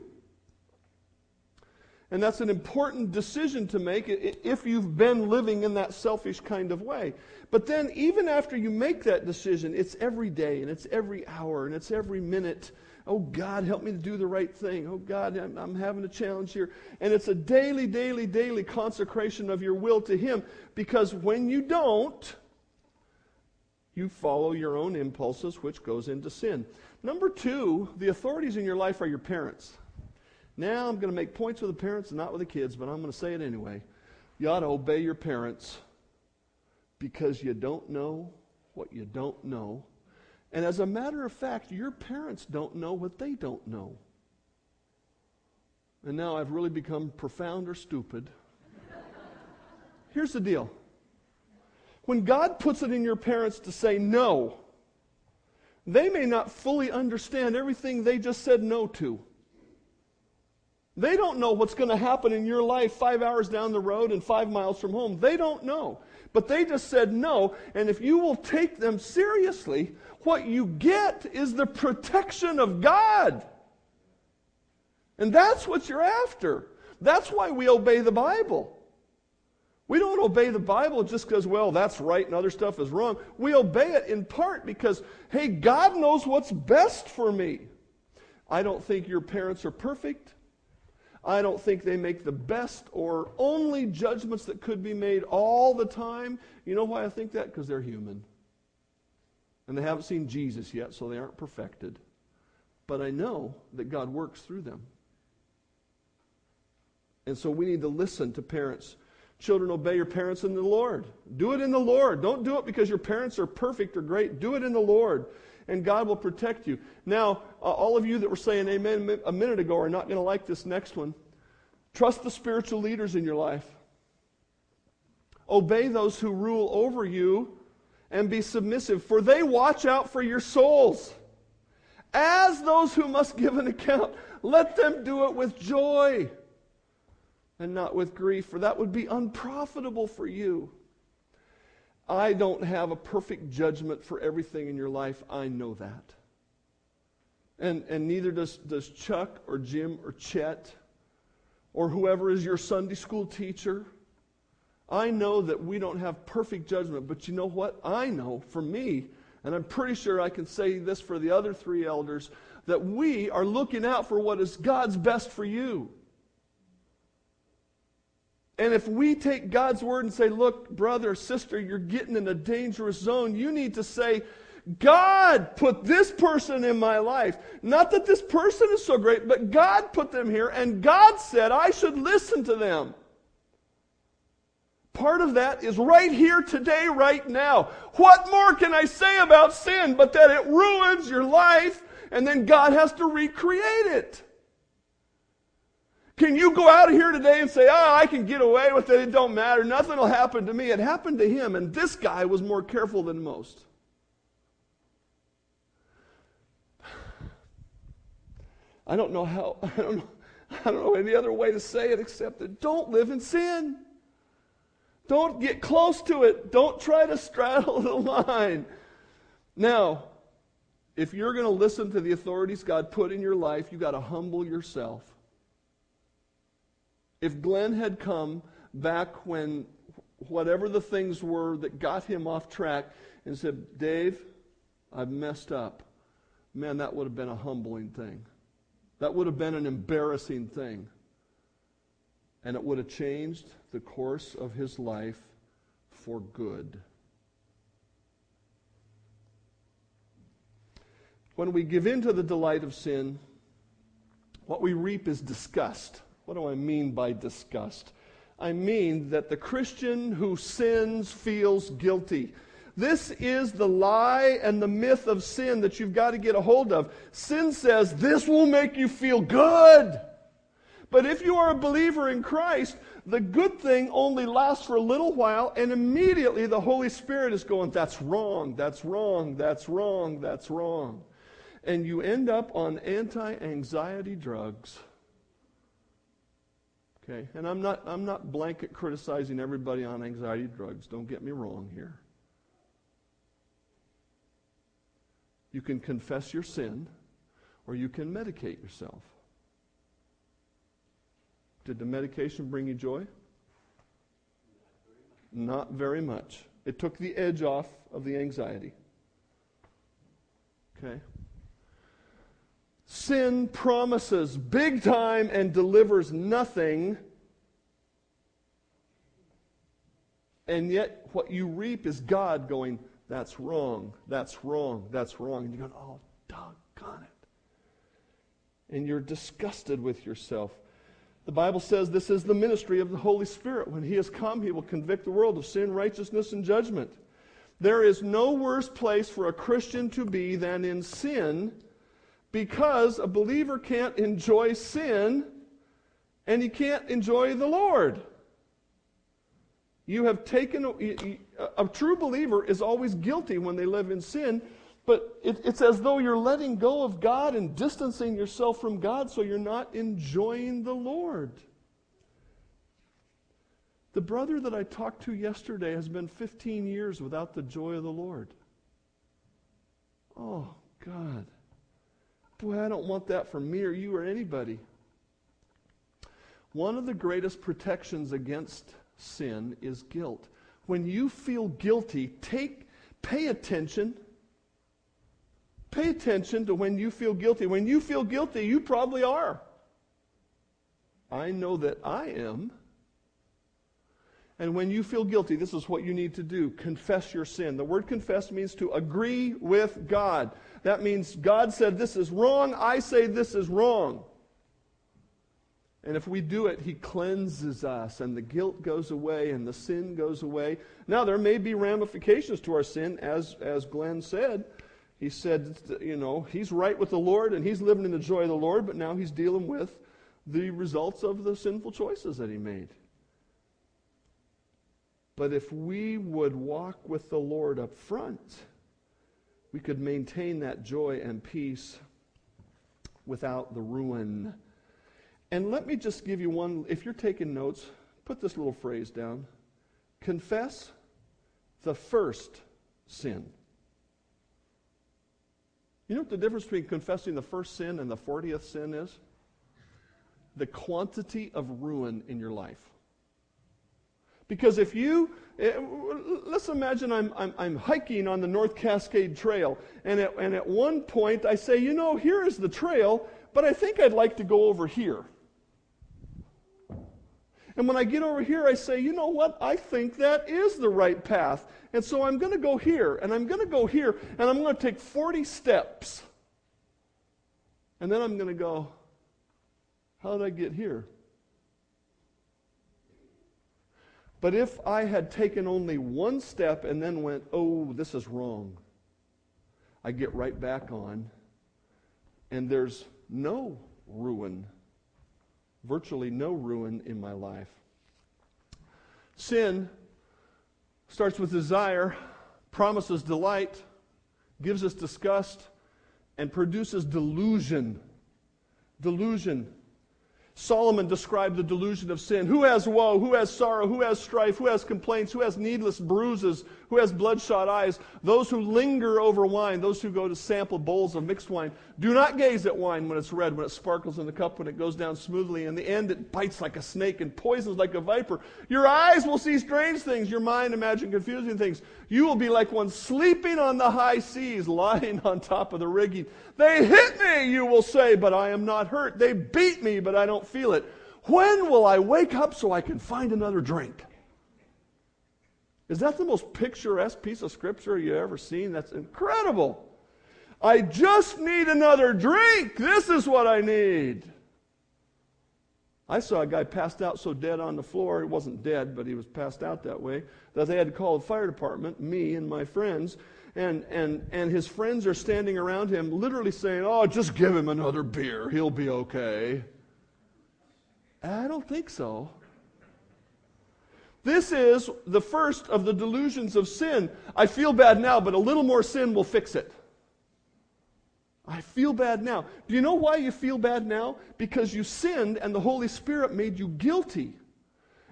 [SPEAKER 1] And that's an important decision to make if you've been living in that selfish kind of way. But then, even after you make that decision, it's every day and it's every hour and it's every minute. Oh, God, help me to do the right thing. Oh, God, I'm, I'm having a challenge here. And it's a daily, daily, daily consecration of your will to Him because when you don't, you follow your own impulses, which goes into sin. Number two, the authorities in your life are your parents. Now I'm going to make points with the parents and not with the kids, but I'm going to say it anyway. You ought to obey your parents because you don't know what you don't know. And as a matter of fact, your parents don't know what they don't know. And now I've really become profound or stupid. [LAUGHS] Here's the deal when God puts it in your parents to say no, they may not fully understand everything they just said no to. They don't know what's going to happen in your life five hours down the road and five miles from home. They don't know. But they just said no. And if you will take them seriously, what you get is the protection of God. And that's what you're after. That's why we obey the Bible. We don't obey the Bible just because, well, that's right and other stuff is wrong. We obey it in part because, hey, God knows what's best for me. I don't think your parents are perfect. I don't think they make the best or only judgments that could be made all the time. You know why I think that? Because they're human. And they haven't seen Jesus yet, so they aren't perfected. But I know that God works through them. And so we need to listen to parents. Children, obey your parents in the Lord. Do it in the Lord. Don't do it because your parents are perfect or great. Do it in the Lord and God will protect you. Now, uh, all of you that were saying amen a minute ago are not going to like this next one. Trust the spiritual leaders in your life. Obey those who rule over you and be submissive, for they watch out for your souls. As those who must give an account, let them do it with joy and not with grief, for that would be unprofitable for you. I don't have a perfect judgment for everything in your life. I know that. And, and neither does, does Chuck or Jim or Chet or whoever is your Sunday school teacher. I know that we don't have perfect judgment, but you know what? I know for me, and I'm pretty sure I can say this for the other three elders, that we are looking out for what is God's best for you. And if we take God's word and say, look, brother, sister, you're getting in a dangerous zone, you need to say, God put this person in my life. Not that this person is so great, but God put them here, and God said I should listen to them. part of that is right here today, right now. What more can I say about sin but that it ruins your life and then God has to recreate it? Can you go out of here today and say, oh, I can get away with it, it don't matter, nothing will happen to me? It happened to him, and this guy was more careful than most. I don't know how, [LAUGHS] I don't know, I don't know any other way to say it except that don't live in sin. Don't get close to it. Don't try to [LAUGHS] straddle the line. Now, if you're going to listen to the authorities God put in your life, you've got to humble yourself. If Glenn had come back when whatever the things were that got him off track and said, Dave, I've messed up, man, that would have been a humbling thing. That would have been an embarrassing thing. And it would have changed the course of his life for good. When we give in to the delight of sin, what we reap is disgust. What do I mean by disgust? I mean that the Christian who sins feels guilty. This is the lie and the myth of sin that you've got to get a hold of. Sin says this will make you feel good. But if you are a believer in Christ, the good thing only lasts for a little while, and immediately the Holy Spirit is going, That's wrong, that's wrong, that's wrong, that's wrong. And you end up on anti anxiety drugs. Okay? And I'm not, I'm not blanket criticizing everybody on anxiety drugs. Don't get me wrong here. You can confess your sin, or you can medicate yourself. Did the medication bring you joy? Not very much. It took the edge off of the anxiety. Okay? Sin promises big time and delivers nothing. And yet, what you reap is God going, that's wrong. That's wrong. That's wrong. And you're going, oh, doggone it. And you're disgusted with yourself. The Bible says this is the ministry of the Holy Spirit. When He has come, He will convict the world of sin, righteousness, and judgment. There is no worse place for a Christian to be than in sin because a believer can't enjoy sin and he can't enjoy the Lord. You have taken, a, true believer is always guilty when they live in sin, but it, it's as though you're letting go of God and distancing yourself from God so you're not enjoying the Lord. The brother that I talked to yesterday has been 15 years without the joy of the Lord. Oh, God. Boy, I don't want that for me or you or anybody. One of the greatest protections against sin is guilt. When you feel guilty, take pay attention. Pay attention to when you feel guilty. When you feel guilty, you probably are. I know that I am. And when you feel guilty, this is what you need to do confess your sin. The word confess means to agree with God. That means God said this is wrong, I say this is wrong. And if we do it, He cleanses us, and the guilt goes away, and the sin goes away. Now, there may be ramifications to our sin, as, as Glenn said. He said, you know, he's right with the Lord, and he's living in the joy of the Lord, but now he's dealing with the results of the sinful choices that he made. But if we would walk with the Lord up front, we could maintain that joy and peace without the ruin and let me just give you one, if you're taking notes, put this little phrase down. Confess the first sin. You know what the difference between confessing the first sin and the 40th sin is? The quantity of ruin in your life. Because if you, eh, let's imagine I'm, I'm, I'm, hiking on the North Cascade Trail, and at, and at one point I say, you know, here is the trail, but I think I'd like to go over here. And when I get over here, I say, you know what? I think that is the right path. And so I'm going to go here, and I'm going to go here, and I'm going to take 40 steps. And then I'm going to go, how did I get here? But if I had taken only one step and then went, oh, this is wrong, I get right back on, and there's no ruin, virtually no ruin in my life. Sin starts with desire, promises delight, gives us disgust, and produces delusion. Delusion. Solomon described the delusion of sin. Who has woe? Who has sorrow? Who has strife? Who has complaints? Who has needless bruises? Who has bloodshot eyes? Those who linger over wine, those who go to sample bowls of mixed wine. Do not gaze at wine when it's red, when it sparkles in the cup, when it goes down smoothly. In the end, it bites like a snake and poisons like a viper. Your eyes will see strange things. Your mind imagine confusing things. You will be like one sleeping on the high seas, lying on top of the rigging. They hit me, you will say, but I am not hurt. They beat me, but I don't feel it. When will I wake up so I can find another drink? Is that the most picturesque piece of scripture you've ever seen? That's incredible. I just need another drink. This is what I need. I saw a guy passed out so dead on the floor. He wasn't dead, but he was passed out that way that they had to call the fire department, me and my friends. And, and, and his friends are standing around him, literally saying, Oh, just give him another beer. He'll be okay. I don't think so. This is the first of the delusions of sin. I feel bad now, but a little more sin will fix it. I feel bad now. Do you know why you feel bad now? Because you sinned and the Holy Spirit made you guilty.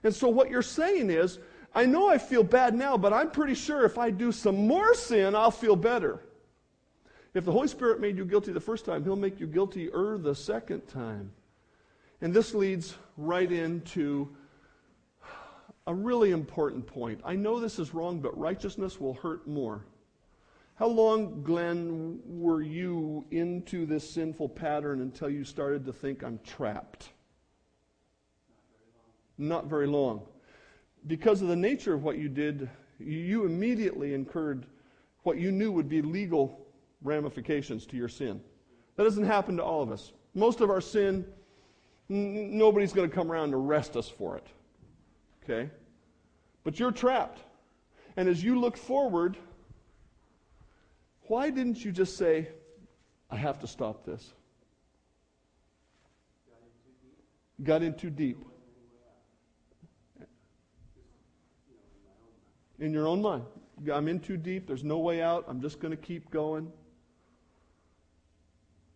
[SPEAKER 1] And so what you're saying is, I know I feel bad now, but I'm pretty sure if I do some more sin, I'll feel better. If the Holy Spirit made you guilty the first time, He'll make you guilty-er the second time. And this leads right into a really important point. I know this is wrong, but righteousness will hurt more. How long, Glenn, were you into this sinful pattern until you started to think I'm trapped? Not very long. Because of the nature of what you did, you immediately incurred what you knew would be legal ramifications to your sin. That doesn't happen to all of us. Most of our sin, n- nobody's going to come around and arrest us for it. Okay? But you're trapped. And as you look forward, why didn't you just say, I have to stop this? Got in too deep. In your own mind. I'm in too deep. There's no way out. I'm just going to keep going.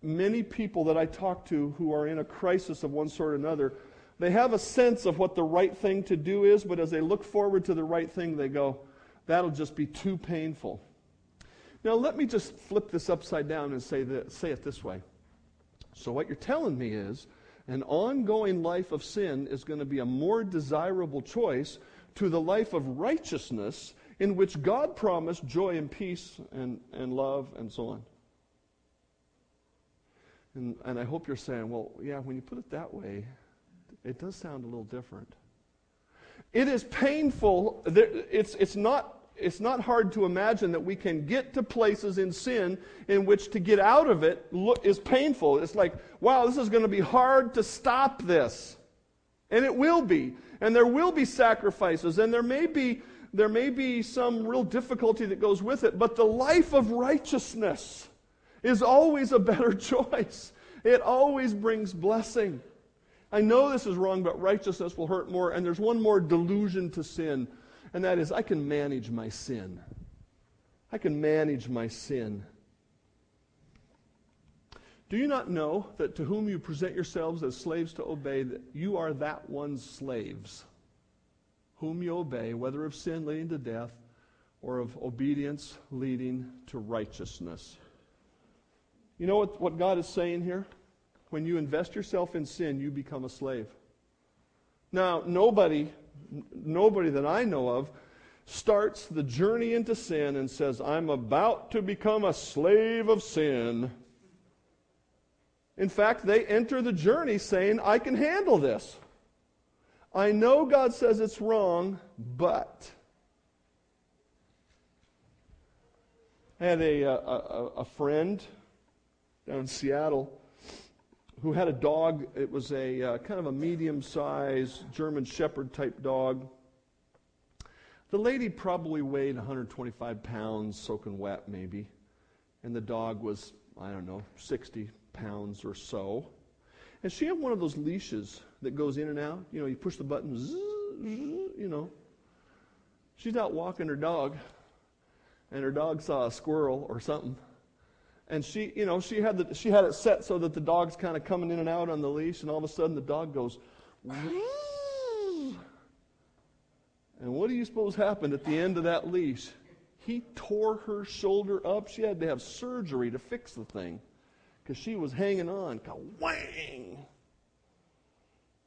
[SPEAKER 1] Many people that I talk to who are in a crisis of one sort or another they have a sense of what the right thing to do is, but as they look forward to the right thing, they go, that'll just be too painful. Now, let me just flip this upside down and say, that, say it this way. So, what you're telling me is an ongoing life of sin is going to be a more desirable choice to the life of righteousness in which God promised joy and peace and, and love and so on. And, and I hope you're saying, well, yeah, when you put it that way, it does sound a little different. It is painful. It's, it's, not, it's not hard to imagine that we can get to places in sin in which to get out of it is painful. It's like, wow, this is going to be hard to stop this. And it will be. And there will be sacrifices. And there may be, there may be some real difficulty that goes with it. But the life of righteousness is always a better [LAUGHS] choice. It always brings blessing. I know this is wrong, but righteousness will hurt more. And there's one more delusion to sin, and that is I can manage my sin. I can manage my sin. Do you not know that to whom you present yourselves as slaves to obey, that you are that one's slaves? Whom you obey, whether of sin leading to death or of obedience leading to righteousness. You know what, what God is saying here? When you invest yourself in sin, you become a slave. Now, nobody, nobody that I know of starts the journey into sin and says, I'm about to become a slave of sin. In fact, they enter the journey saying, I can handle this. I know God says it's wrong, but. I had a, a, a friend down in Seattle who had a dog. It was a uh, kind of a medium sized German Shepherd type dog. The lady probably weighed 125 pounds, soaking wet, maybe. And the dog was, I don't know, 60 pounds or so. And she had one of those leashes that goes in and out. You know, you push the button, zzz, zzz, you know. She's out walking her dog, and her dog saw a squirrel or something. And she, you know, she had, the, she had it set so that the dog's kind of coming in and out on the leash, and all of a sudden the dog goes, and what do you suppose happened at the end of that leash? He tore her shoulder up. She had to have surgery to fix the thing because she was hanging on. Wang!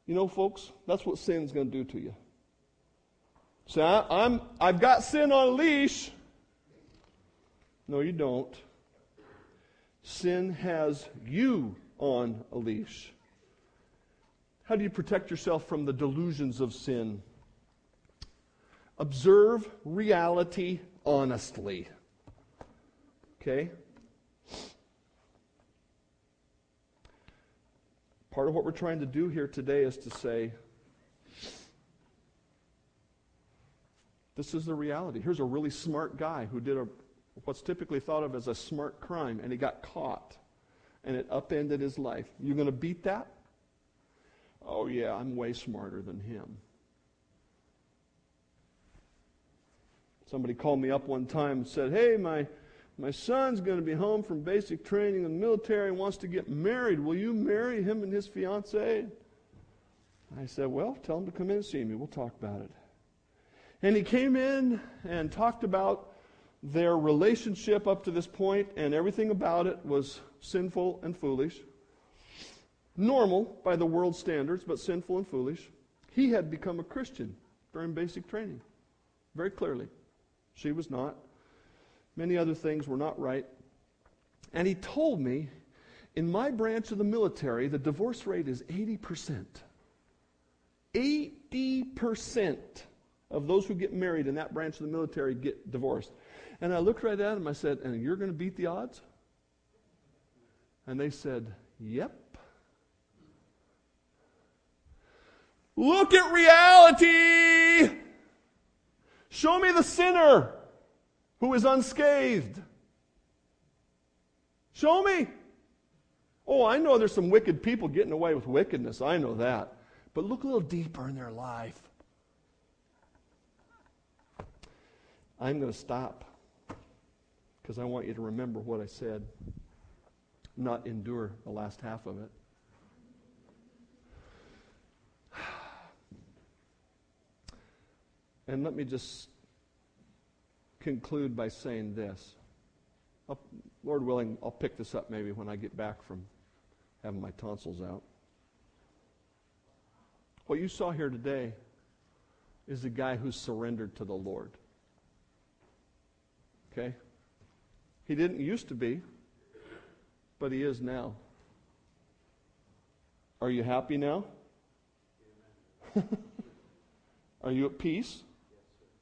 [SPEAKER 1] You know, folks, that's what sin's going to do to you. Say, I, I'm, I've got sin on a leash. No, you don't. Sin has you on a leash. How do you protect yourself from the delusions of sin? Observe reality honestly. Okay? Part of what we're trying to do here today is to say, this is the reality. Here's a really smart guy who did a, what's typically thought of as a smart crime, and he got caught, and it upended his life. You going to beat that? Oh, yeah, I'm way smarter than him. Somebody called me up one time and said, Hey, my, my son's going to be home from basic training in the military and wants to get married. Will you marry him and his fiancee? I said, Well, tell him to come in and see me. We'll talk about it. And he came in and talked about their relationship up to this point, and everything about it was sinful and foolish normal by the world standards, but sinful and foolish. He had become a Christian during basic training, very clearly. She was not. Many other things were not right. And he told me, in my branch of the military, the divorce rate is 80%. 80% of those who get married in that branch of the military get divorced. And I looked right at him. I said, And you're going to beat the odds? And they said, Yep. Look at reality. Show me the sinner who is unscathed. Show me. Oh, I know there's some wicked people getting away with wickedness. I know that. But look a little deeper in their life. I'm going to stop because I want you to remember what I said, not endure the last half of it. [SIGHS] And let me just conclude by saying this. I'll, Lord willing, I'll pick this up maybe when I get back from having my tonsils out. What you saw here today is a guy who's surrendered to the Lord. Okay? He didn't used to be, but he is now. Are you happy now? [LAUGHS] Are you at peace?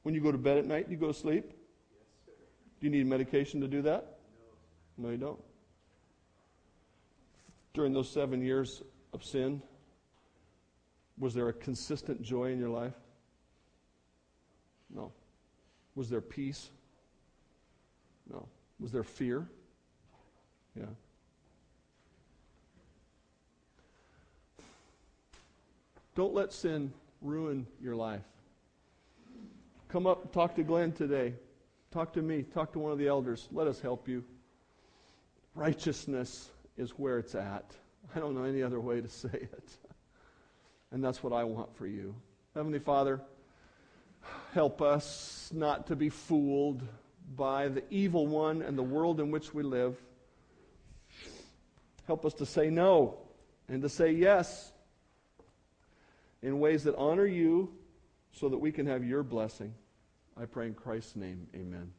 [SPEAKER 1] When you go to bed at night, do you go to sleep? Do you need medication to do that? No. No, you don't. During those seven years of sin, was there a consistent joy in your life? No. Was there peace? No. Was there fear? Yeah. Don't let sin ruin your life. Come up, talk to Glenn today. Talk to me. Talk to one of the elders. Let us help you. Righteousness is where it's at. I don't know any other way to say it. And that's what I want for you. Heavenly Father, help us not to be fooled by the evil one and the world in which we live. Help us to say no and to say yes in ways that honor you so that we can have your blessing. I pray in Christ's name, amen.